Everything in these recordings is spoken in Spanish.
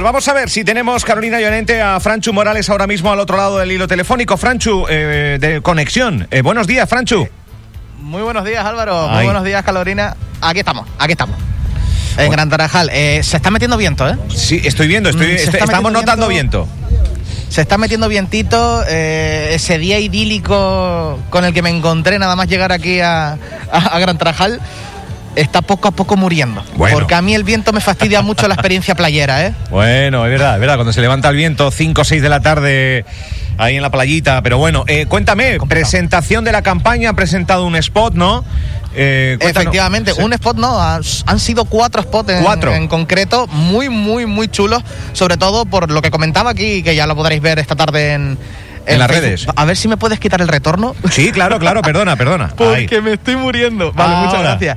Vamos a ver si tenemos, Carolina Llorente, a Franchu Morales ahora mismo al otro lado del hilo telefónico. Franchu, eh, de conexión. Eh, buenos días, Franchu. Muy buenos días, Álvaro. Muy buenos días, Carolina. Aquí estamos, aquí estamos. En Gran Tarajal. Eh, se está metiendo viento, ¿eh? Sí, estoy viendo, estoy, Mm, se est- está estamos notando viento. Se está metiendo vientito. ese día idílico con el que me encontré nada más llegar aquí a, a- a Gran Tarajal está poco a poco muriendo. Bueno. Porque a mí el viento me fastidia mucho la experiencia playera, ¿eh? Bueno, es verdad, es verdad, cuando se levanta el viento, 5 o 6 de la tarde ahí en la playita. Pero bueno, eh, cuéntame, presentación de la campaña, han presentado un spot, ¿no? Eh. Efectivamente, Sí. un spot no, han, sido cuatro spots en, Cuatro. en concreto, muy, muy, muy chulos, sobre todo por lo que comentaba aquí, que ya lo podréis ver esta tarde en, En las redes. A ver si me puedes quitar el retorno. Sí, claro, claro, perdona, perdona. Ahí. Porque me estoy muriendo. Vale, muchas Ahora.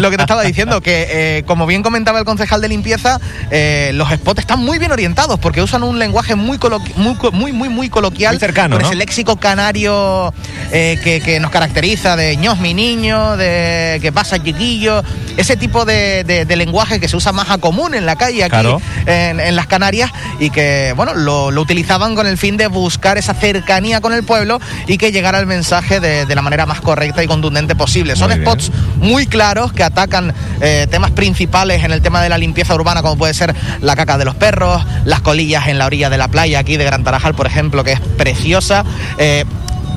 Lo que te estaba diciendo, que eh, como bien comentaba el concejal de limpieza, eh, los spots están muy bien orientados porque usan un lenguaje muy muy, muy, muy, muy coloquial. Muy cercano, Con ¿no? ese léxico canario eh, que, que nos caracteriza de ños mi niño, de que pasa chiquillo. Ese tipo de, de- de lenguaje que se usa más a común en la calle aquí Claro. en, en las Canarias y que, bueno, lo, lo utilizaban con el fin de buscar esa cercanía con el pueblo y que llegara el mensaje de, de la manera más correcta y contundente posible. Son Muy spots muy claros que atacan eh, temas principales en el tema de la limpieza urbana, como puede ser la caca de los perros, las colillas en la orilla de la playa aquí de Gran Tarajal, por ejemplo, que es preciosa. eh,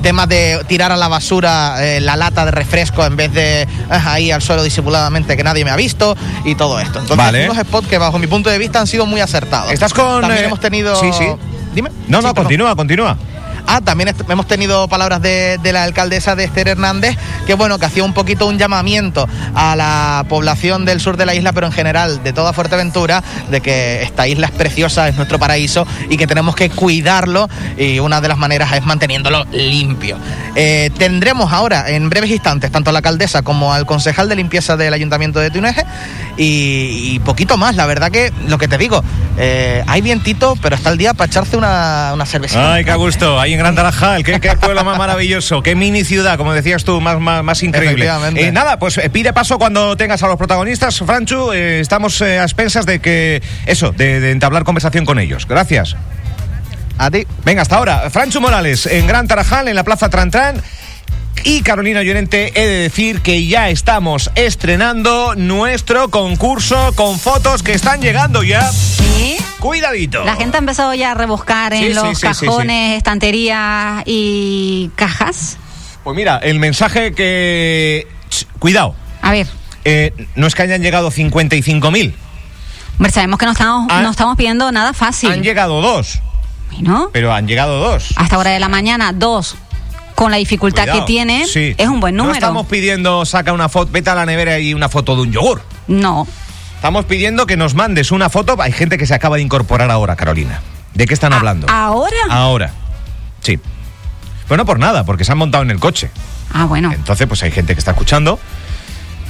Temas de tirar a la basura eh, la lata de refresco en vez de ah, ahí al suelo disimuladamente que nadie me ha visto y todo esto. Entonces, Vale. unos spots que bajo mi punto de vista han sido muy acertados. ¿Estás con, También eh, hemos tenido... sí, sí. Dime. No, Sí, no, perdón. continúa, continúa. Ah, también hemos tenido palabras de, de la alcaldesa de Esther Hernández, que bueno, que hacía un poquito un llamamiento a la población del sur de la isla, pero en general de toda Fuerteventura, de que esta isla es preciosa, es nuestro paraíso y que tenemos que cuidarlo y una de las maneras es manteniéndolo limpio. Eh, tendremos ahora, en breves instantes, tanto a la alcaldesa como al concejal de limpieza del Ayuntamiento de Tuneje y, y poquito más. La verdad que, lo que te digo, eh, hay vientito, pero está el día para echarse una, una cervecita. Ay, qué gusto. Ahí en Gran Tarajal, qué, qué pueblo más maravilloso, qué mini ciudad, como decías tú, más, más, más increíble. Eh, nada, pues eh, pide paso cuando tengas a los protagonistas, Franchu. eh, estamos a expensas de que, eso, de, de entablar conversación con ellos. Gracias. A ti. Venga, hasta ahora. Franchu Morales en Gran Tarajal, en la Plaza Trantran. Y Carolina Llorente, he de decir que ya estamos estrenando nuestro concurso con fotos que están llegando ya. Sí. Cuidadito. La gente ha empezado ya a rebuscar en Sí, los sí, cajones, estanterías y cajas. Pues mira, el mensaje que... Ch, cuidado. A ver, Eh, no es que hayan llegado 55.000, hombre, sabemos que no estamos, Han- no estamos pidiendo nada fácil. han llegado dos, ¿no? pero han llegado dos. Hasta hora de la mañana, dos. Con la dificultad Cuidado. que tiene, Sí. es un buen No número. estamos pidiendo, saca una foto, vete a la nevera y una foto de un yogur. No. Estamos pidiendo que nos mandes una foto. Hay gente que se acaba de incorporar ahora, Carolina. ¿De qué están hablando? ¿Ahora? Ahora. Sí. Bueno, por nada, porque se han montado en el coche. Ah, bueno. Entonces, pues hay gente que está escuchando.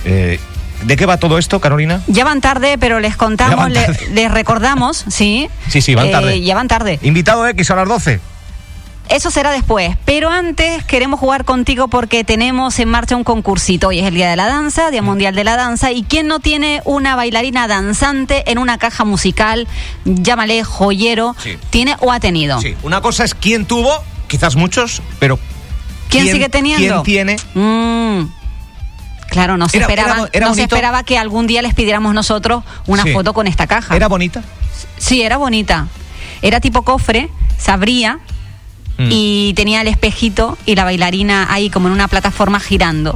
Eh, ¿De qué va todo esto, Carolina? Ya van tarde, pero les contamos, les recordamos, ¿sí? Sí, sí, van Eh, tarde. ya van tarde. Invitado X a las 12. Eso será después, pero antes queremos jugar contigo porque tenemos en marcha un concursito. Hoy es el Día de la Danza, Día Mundial de la Danza, y ¿quién no tiene una bailarina danzante en una caja musical? Llámale joyero, Sí. tiene o ha tenido. Sí. Una cosa es quién tuvo, quizás muchos, pero. ¿Quién sigue teniendo? ¿Quién tiene? Mm. Claro, no se, Era- esperaba, era- era no se esperaba que algún día les pidiéramos nosotros una Sí. foto con esta caja. ¿Era bonita? Sí, era bonita. Era tipo cofre, se abría Mm. y tenía el espejito y la bailarina ahí como en una plataforma girando.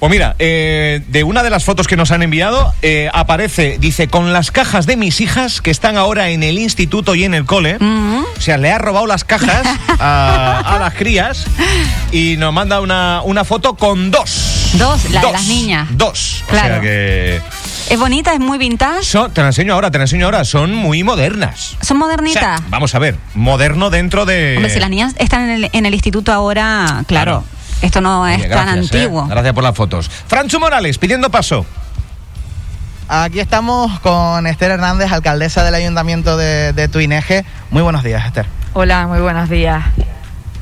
Pues mira, eh, de una de las fotos que nos han enviado, eh, aparece, dice, con las cajas de mis hijas que están ahora en el instituto y en el cole. Mm. O sea, le ha robado las cajas a, a las crías y nos manda una, una foto con dos. Dos, la de las niñas. Dos. O Claro. sea que... Es bonita, es muy vintage. son- te la enseño ahora, te la enseño ahora. Son muy modernas. Son O modernitas. sea, vamos a ver, moderno dentro de... Hombre, si las niñas están en el, en el instituto ahora, claro, Claro. esto no es Oye, tan eh. antiguo. Gracias por las fotos. Franchu Morales, pidiendo paso. Aquí estamos con Esther Hernández, alcaldesa del Ayuntamiento de, de Tuineje. Muy buenos días, Esther. Hola, muy buenos días.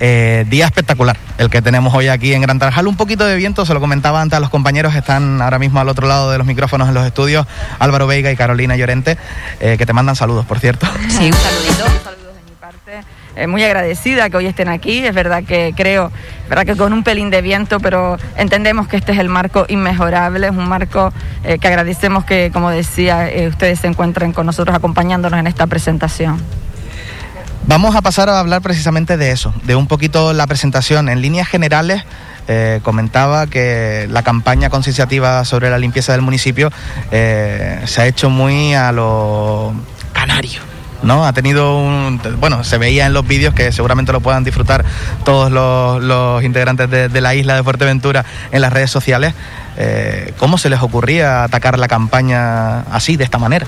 Eh, día espectacular el que tenemos hoy aquí en Gran Tarajal. Un poquito de viento, se lo comentaba antes a los compañeros, están ahora mismo al otro lado de los micrófonos en los estudios, Álvaro Veiga y Carolina Llorente, eh, que te mandan saludos, por cierto. Sí, un saludito. Saludos de mi parte. Eh, muy agradecida que hoy estén aquí. Es verdad que creo, verdad que con un pelín de viento, pero entendemos que este es el marco inmejorable, es un marco eh, que agradecemos que, como decía, ustedes se encuentren con nosotros acompañándonos en esta presentación. Vamos a pasar a hablar precisamente de eso, de un poquito la presentación. En líneas generales, eh, comentaba que la campaña concienciativa sobre la limpieza del municipio eh, se ha hecho muy a lo canario. ¿no? Ha tenido un. Bueno, se veía en los vídeos que seguramente lo puedan disfrutar todos los, integrantes de, de, la isla de Fuerteventura en las redes sociales. Eh, ¿Cómo se les ocurría atacar la campaña así, de esta manera?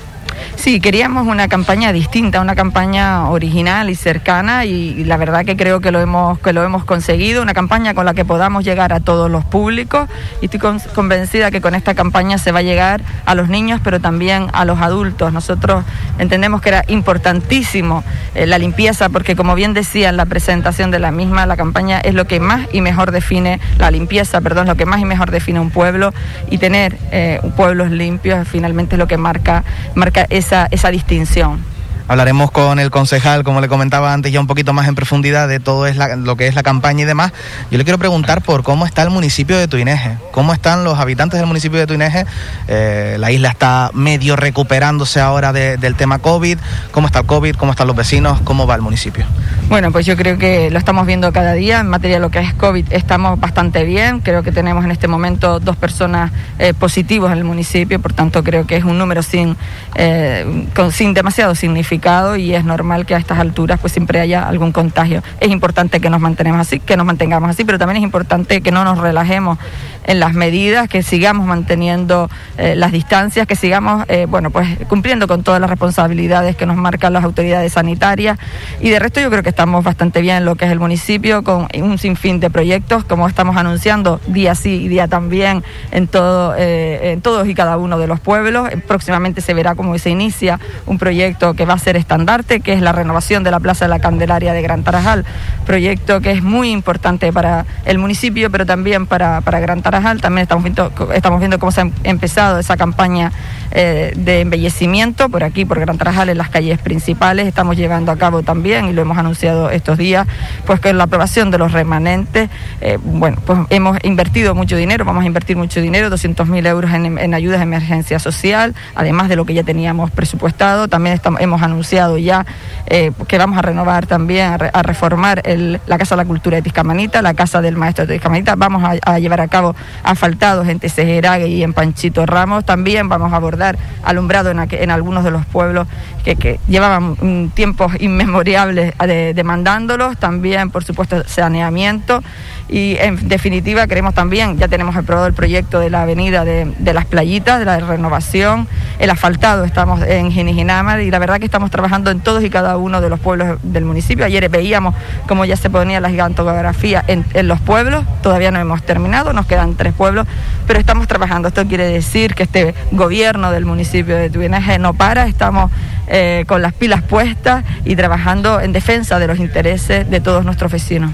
Sí, queríamos una campaña distinta, una campaña original y cercana y, la verdad que creo que lo hemos que lo hemos conseguido, una campaña con la que podamos llegar a todos los públicos y estoy con, convencida que con esta campaña se va a llegar a los niños, pero también a los adultos. Nosotros entendemos que era importantísimo eh, la limpieza porque como bien decía en la presentación de la misma, la campaña es lo que más y mejor define la limpieza, perdón, lo que más y mejor define un pueblo y tener eh, pueblos limpios finalmente es lo que marca marca esa, esa distinción. Hablaremos con el concejal, como le comentaba antes, ya un poquito más en profundidad de todo es la, lo que es la campaña y demás. Yo le quiero preguntar por cómo está el municipio de Tuineje, cómo están los habitantes del municipio de Tuineje. Eh, la isla está medio recuperándose ahora de, del tema COVID. ¿Cómo está el COVID? ¿Cómo están los vecinos? ¿Cómo va el municipio? Bueno, pues yo creo que lo estamos viendo cada día. En materia de lo que es COVID estamos bastante bien. Creo que tenemos en este momento dos personas eh, positivos en el municipio, por tanto creo que es un número sin, eh, sin demasiado significado y es normal que a estas alturas pues siempre haya algún contagio. Es importante que nos mantenemos así, que nos mantengamos así, pero también es importante que no nos relajemos en las medidas, que sigamos manteniendo eh, las distancias, que sigamos eh, bueno pues cumpliendo con todas las responsabilidades que nos marcan las autoridades sanitarias y de resto yo creo que estamos bastante bien en lo que es el municipio con un sinfín de proyectos como estamos anunciando día sí y día también en todo eh, en todos y cada uno de los pueblos. Próximamente se verá cómo se inicia un proyecto que va a ser estandarte, que es la renovación de la Plaza de la Candelaria de Gran Tarajal, proyecto que es muy importante para el municipio, pero también para, para Gran Tarajal. También estamos viendo, estamos viendo cómo se ha empezado esa campaña eh, de embellecimiento por aquí, por Gran Tarajal, en las calles principales. Estamos llevando a cabo también, y lo hemos anunciado estos días, pues con la aprobación de los remanentes, eh, bueno, pues hemos invertido mucho dinero, vamos a invertir mucho dinero, 200 mil euros en, en, ayudas de emergencia social, además de lo que ya teníamos presupuestado. También estamos, hemos anunciado ya eh, que vamos a renovar también, a, re, a reformar la Casa de la Cultura de Tiscamanita, la Casa del Maestro de Tiscamanita. Vamos a, llevar a cabo asfaltados en Tesejerague y en Panchito Ramos. También vamos a abordar alumbrado en, algunos de los pueblos que, llevaban tiempos inmemorables de, demandándolos, también por supuesto saneamiento y en definitiva queremos también, ya tenemos aprobado el proyecto de la avenida de, las playitas, de la renovación, el asfaltado, estamos en Jinijinama y la verdad que estamos trabajando en todos y cada uno de los pueblos del municipio. Ayer veíamos cómo ya se ponía la gigantografía en, los pueblos, todavía no hemos terminado, nos quedan tres pueblos, pero estamos trabajando. Esto quiere decir que este gobierno del municipio de Tuineje no para, estamos eh, con las pilas puestas y trabajando en defensa de los intereses de todos nuestros vecinos.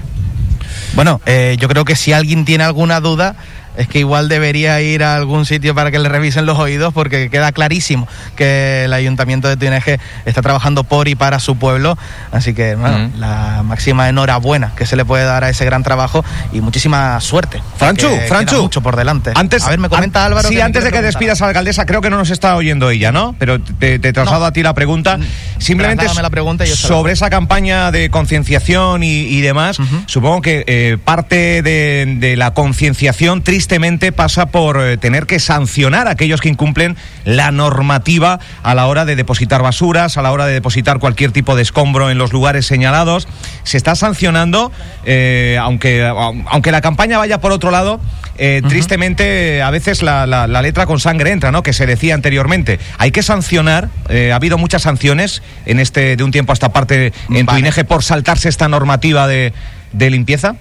Bueno, eh, yo creo que si alguien tiene alguna duda, es que igual debería ir a algún sitio para que le revisen los oídos porque queda clarísimo que el ayuntamiento de Tuineje está trabajando por y para su pueblo. Así que, bueno, uh -huh. la máxima enhorabuena que se le puede dar a ese gran trabajo y muchísima suerte. Franchu, Franchu. mucho por delante. Antes, a ver, me comenta an Álvaro. Sí, antes de que preguntar. despidas a la alcaldesa, creo que no nos está oyendo ella, ¿no? Pero te, te traslado No. a ti la pregunta. Simplemente Trasládame la pregunta sobre esa campaña de concienciación y, y demás, Ujú. supongo que eh, parte de, de la concienciación tristemente pasa por eh, tener que sancionar a aquellos que incumplen la normativa a la hora de depositar basuras, a la hora de depositar cualquier tipo de escombro en los lugares señalados. Se está sancionando, eh, aunque, aunque la campaña vaya por otro lado, eh, tristemente a veces la, la- la letra con sangre entra, ¿no? Que se decía anteriormente. Hay que sancionar, eh, ha habido muchas sanciones en este de un tiempo a esta parte en Vale. Tuineje por saltarse esta normativa de, de limpieza.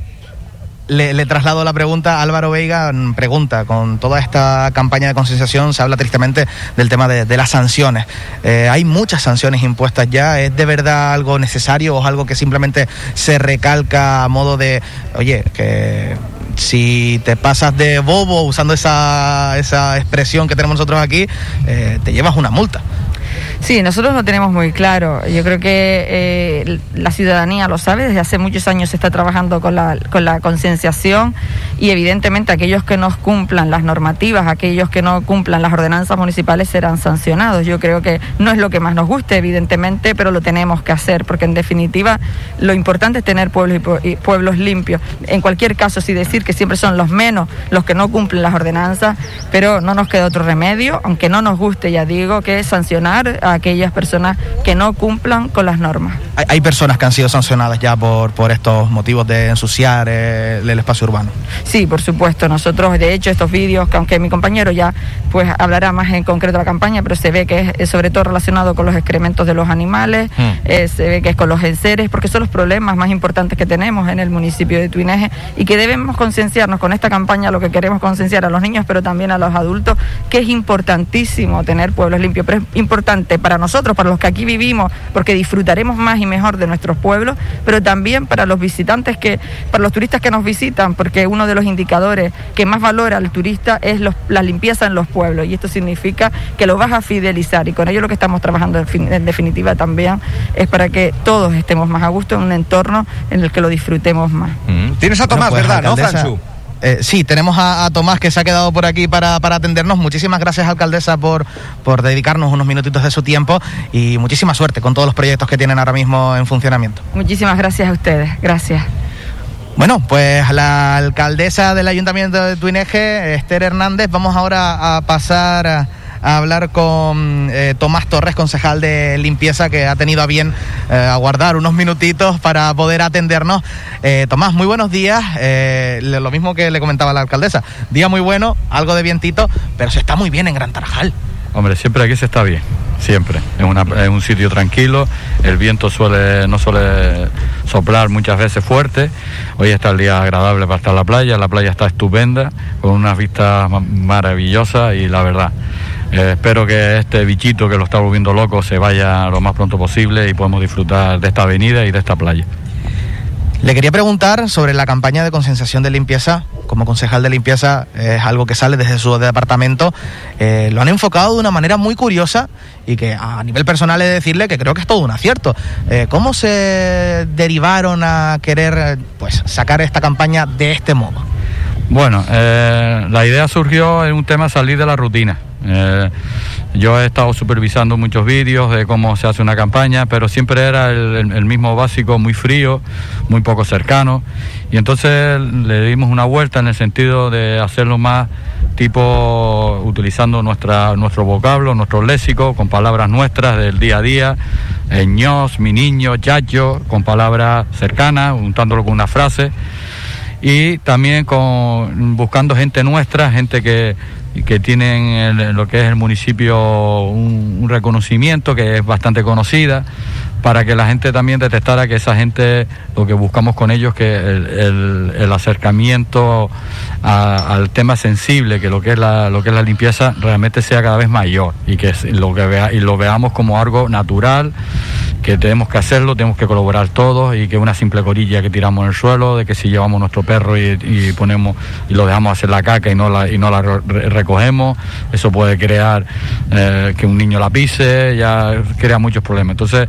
Le, traslado la pregunta. Álvaro Veiga mm, pregunta, con toda esta campaña de concienciación se habla tristemente del tema de, las sanciones. Eh, hay muchas sanciones impuestas ya. ¿Es de verdad algo necesario o es algo que simplemente se recalca a modo de, oye, que si te pasas de bobo usando esa, esa expresión que tenemos nosotros aquí, eh, te llevas una multa? Sí, nosotros lo tenemos muy claro. Yo creo que eh, la ciudadanía lo sabe, desde hace muchos años se está trabajando con la, con la concienciación y evidentemente aquellos que no cumplan las normativas, aquellos que no cumplan las ordenanzas municipales serán sancionados. Yo creo que no es lo que más nos guste, evidentemente, pero lo tenemos que hacer, porque en definitiva lo importante es tener pueblos y pueblos limpios. En cualquier caso, sí decir que siempre son los menos los que no cumplen las ordenanzas, pero no nos queda otro remedio, aunque no nos guste, ya digo, que sancionar a aquellas personas que no cumplan con las normas. Hay, personas que han sido sancionadas ya por, por estos motivos de ensuciar el, espacio urbano. Sí, por supuesto. Nosotros, de hecho, estos vídeos, que aunque mi compañero ya pues hablará más en concreto de la campaña, pero se ve que es, sobre todo relacionado con los excrementos de los animales, hmm. eh, se ve que es con los enseres, porque son los problemas más importantes que tenemos en el municipio de Tuineje y que debemos concienciarnos con esta campaña, lo que queremos concienciar a los niños, pero también a los adultos, que es importantísimo tener pueblos limpios, pero es importante para nosotros, para los que aquí vivimos, porque disfrutaremos más y mejor de nuestros pueblos, pero también para los visitantes que, para los turistas que nos visitan, porque uno de los indicadores que más valora al turista es la limpieza en los pueblos y esto significa que lo vas a fidelizar y con ello lo que estamos trabajando en, definitiva también es para que todos estemos más a gusto en un entorno en el que lo disfrutemos más. Mm. Tienes a Tomás, pues, ¿verdad? ¿No, Franchu? Eh, sí, tenemos a, Tomás que se ha quedado por aquí para, atendernos. Muchísimas gracias, alcaldesa, por, por dedicarnos unos minutitos de su tiempo y muchísima suerte con todos los proyectos que tienen ahora mismo en funcionamiento. Muchísimas gracias a ustedes. Gracias. Bueno, pues la alcaldesa del Ayuntamiento de Tuineje, Esther Hernández, vamos ahora a pasar... A a hablar con eh, Tomás Torres, concejal de limpieza, que ha tenido a bien eh, aguardar unos minutitos para poder atendernos. Eh, Tomás, muy buenos días. lo mismo que le comentaba la alcaldesa. Día muy bueno, algo de vientito, pero se está muy bien en Gran Tarajal. Hombre, siempre aquí se está bien, siempre. Es, un sitio tranquilo, el viento suele, no suele soplar muchas veces fuerte. Hoy está el día agradable para estar en la playa, la playa está estupenda, con unas vistas maravillosas y la verdad, eh, espero que este bichito que lo está volviendo loco se vaya lo más pronto posible y podamos disfrutar de esta avenida y de esta playa. Le quería preguntar sobre la campaña de concienciación de limpieza. Como concejal de limpieza es algo que sale desde su departamento. Eh, lo han enfocado de una manera muy curiosa y que a nivel personal he de decirle que creo que es todo un acierto. Eh, ¿Cómo se derivaron a querer pues, sacar esta campaña de este modo? Bueno, la idea surgió en un tema salir de la rutina. Eh, yo he estado supervisando muchos vídeos de cómo se hace una campaña, pero siempre era el, mismo básico, muy frío, muy poco cercano. Y entonces le dimos una vuelta en el sentido de hacerlo más tipo utilizando nuestro vocablo, nuestro léxico, con palabras nuestras del día a día, ños, mi niño, yayo, con palabras cercanas, juntándolo con una frase. Y también con, buscando gente nuestra, gente que que tienen en lo que es el municipio un, reconocimiento que es bastante conocida para que la gente también detectara que esa gente, lo que buscamos con ellos, que el, acercamiento al tema sensible, que lo que es la, lo que es la limpieza, realmente sea cada vez mayor y que lo que vea, y lo veamos como algo natural que tenemos que hacerlo, tenemos que colaborar todos y que una simple corilla que tiramos en el suelo, de que si llevamos nuestro perro y, ponemos y lo dejamos hacer la caca y no la, y no la recogemos, eso puede crear eh, que un niño la pise, ya crea muchos problemas. Entonces,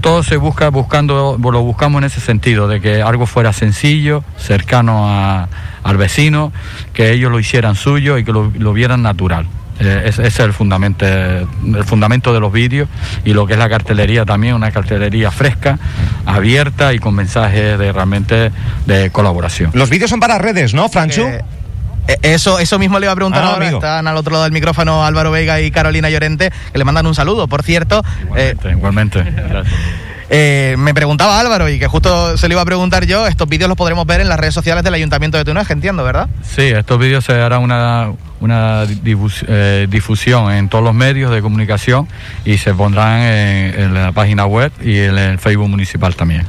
todo se busca buscando, lo buscamos en ese sentido, de que algo fuera sencillo, cercano al vecino, que ellos lo hicieran suyo y que lo vieran natural. Eh, ese es el fundamento, el fundamento de los vídeos y lo que es la cartelería también, una cartelería fresca, abierta y con mensajes de realmente de colaboración. Los vídeos son para redes, ¿no, Franchu? Eh, eh, eso, eso mismo le iba a preguntar ah, ahora. Están al otro lado del micrófono Álvaro Vega y Carolina Llorente, que le mandan un saludo, por cierto. Igualmente, igualmente. Gracias. Eh, me preguntaba Álvaro y que justo se le iba a preguntar yo, estos vídeos los podremos ver en las redes sociales del Ayuntamiento de Tuneje, entiendo, ¿verdad? Sí, estos vídeos se hará una, una eh, difusión en todos los medios de comunicación y se pondrán en, la página web y en el Facebook municipal también.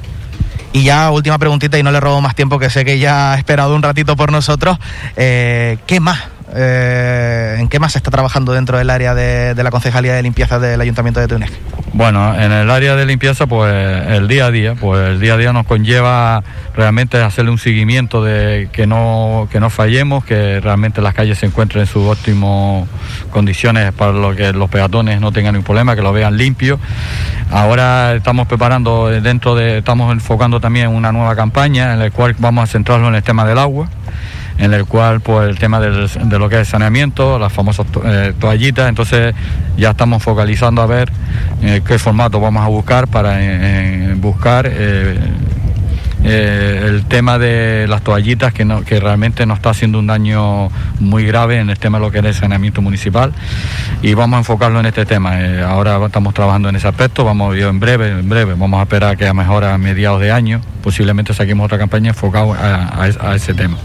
Y ya última preguntita y no le robo más tiempo que sé que ya ha esperado un ratito por nosotros. Eh, ¿Qué más? Eh, ¿En qué más se está trabajando dentro del área de, la Concejalía de Limpieza del Ayuntamiento de Túnez? Bueno, en el área de limpieza, pues el día a día, pues el día a día nos conlleva realmente hacerle un seguimiento de que no, que no fallemos, que realmente las calles se encuentren en sus óptimas condiciones para lo que los peatones no tengan ningún problema, que lo vean limpio. Ahora estamos preparando dentro de, estamos enfocando también una nueva campaña en la cual vamos a centrarlo en el tema del agua en el cual pues el tema de lo que es saneamiento, las famosas eh, toallitas, entonces ya estamos focalizando a ver eh, qué formato vamos a buscar para eh, buscar el tema de las toallitas que, no, que realmente nos está haciendo un daño muy grave en el tema de lo que es el saneamiento municipal y vamos a enfocarlo en este tema. ahora estamos trabajando en ese aspecto, vamos en breve, en breve, vamos a esperar que a mejor a mediados de año posiblemente saquemos otra campaña enfocada a ese tema.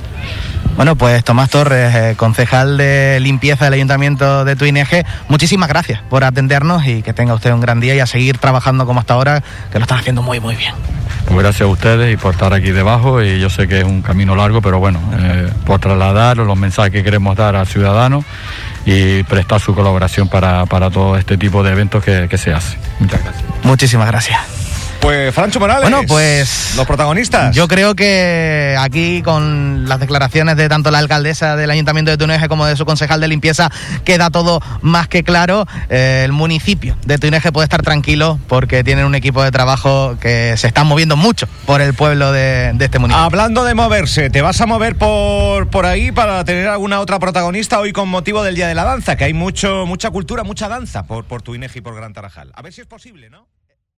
Bueno, pues Tomás Torres, eh, concejal de limpieza del Ayuntamiento de Tuineje, muchísimas gracias por atendernos y que tenga usted un gran día y a seguir trabajando como hasta ahora, que lo están haciendo muy, muy bien. Pues gracias a ustedes y por estar aquí debajo y yo sé que es un camino largo, pero bueno, eh, por trasladar los mensajes que queremos dar al ciudadano y prestar su colaboración para, todo este tipo de eventos que, que se hace. Muchas gracias. Muchísimas gracias. Pues Francho Morales. Bueno, pues. Los protagonistas. Yo creo que aquí con las declaraciones de tanto la alcaldesa del Ayuntamiento de Tuneje como de su concejal de limpieza queda todo más que claro. Eh, el municipio de Tuneje puede estar tranquilo porque tienen un equipo de trabajo que se está moviendo mucho por el pueblo de, este municipio. Hablando de moverse, ¿te vas a mover por, por ahí para tener alguna otra protagonista hoy con motivo del Día de la Danza? Que hay mucho, mucha cultura, mucha danza por, por Tuineje y por Gran Tarajal. A ver si es posible, ¿no?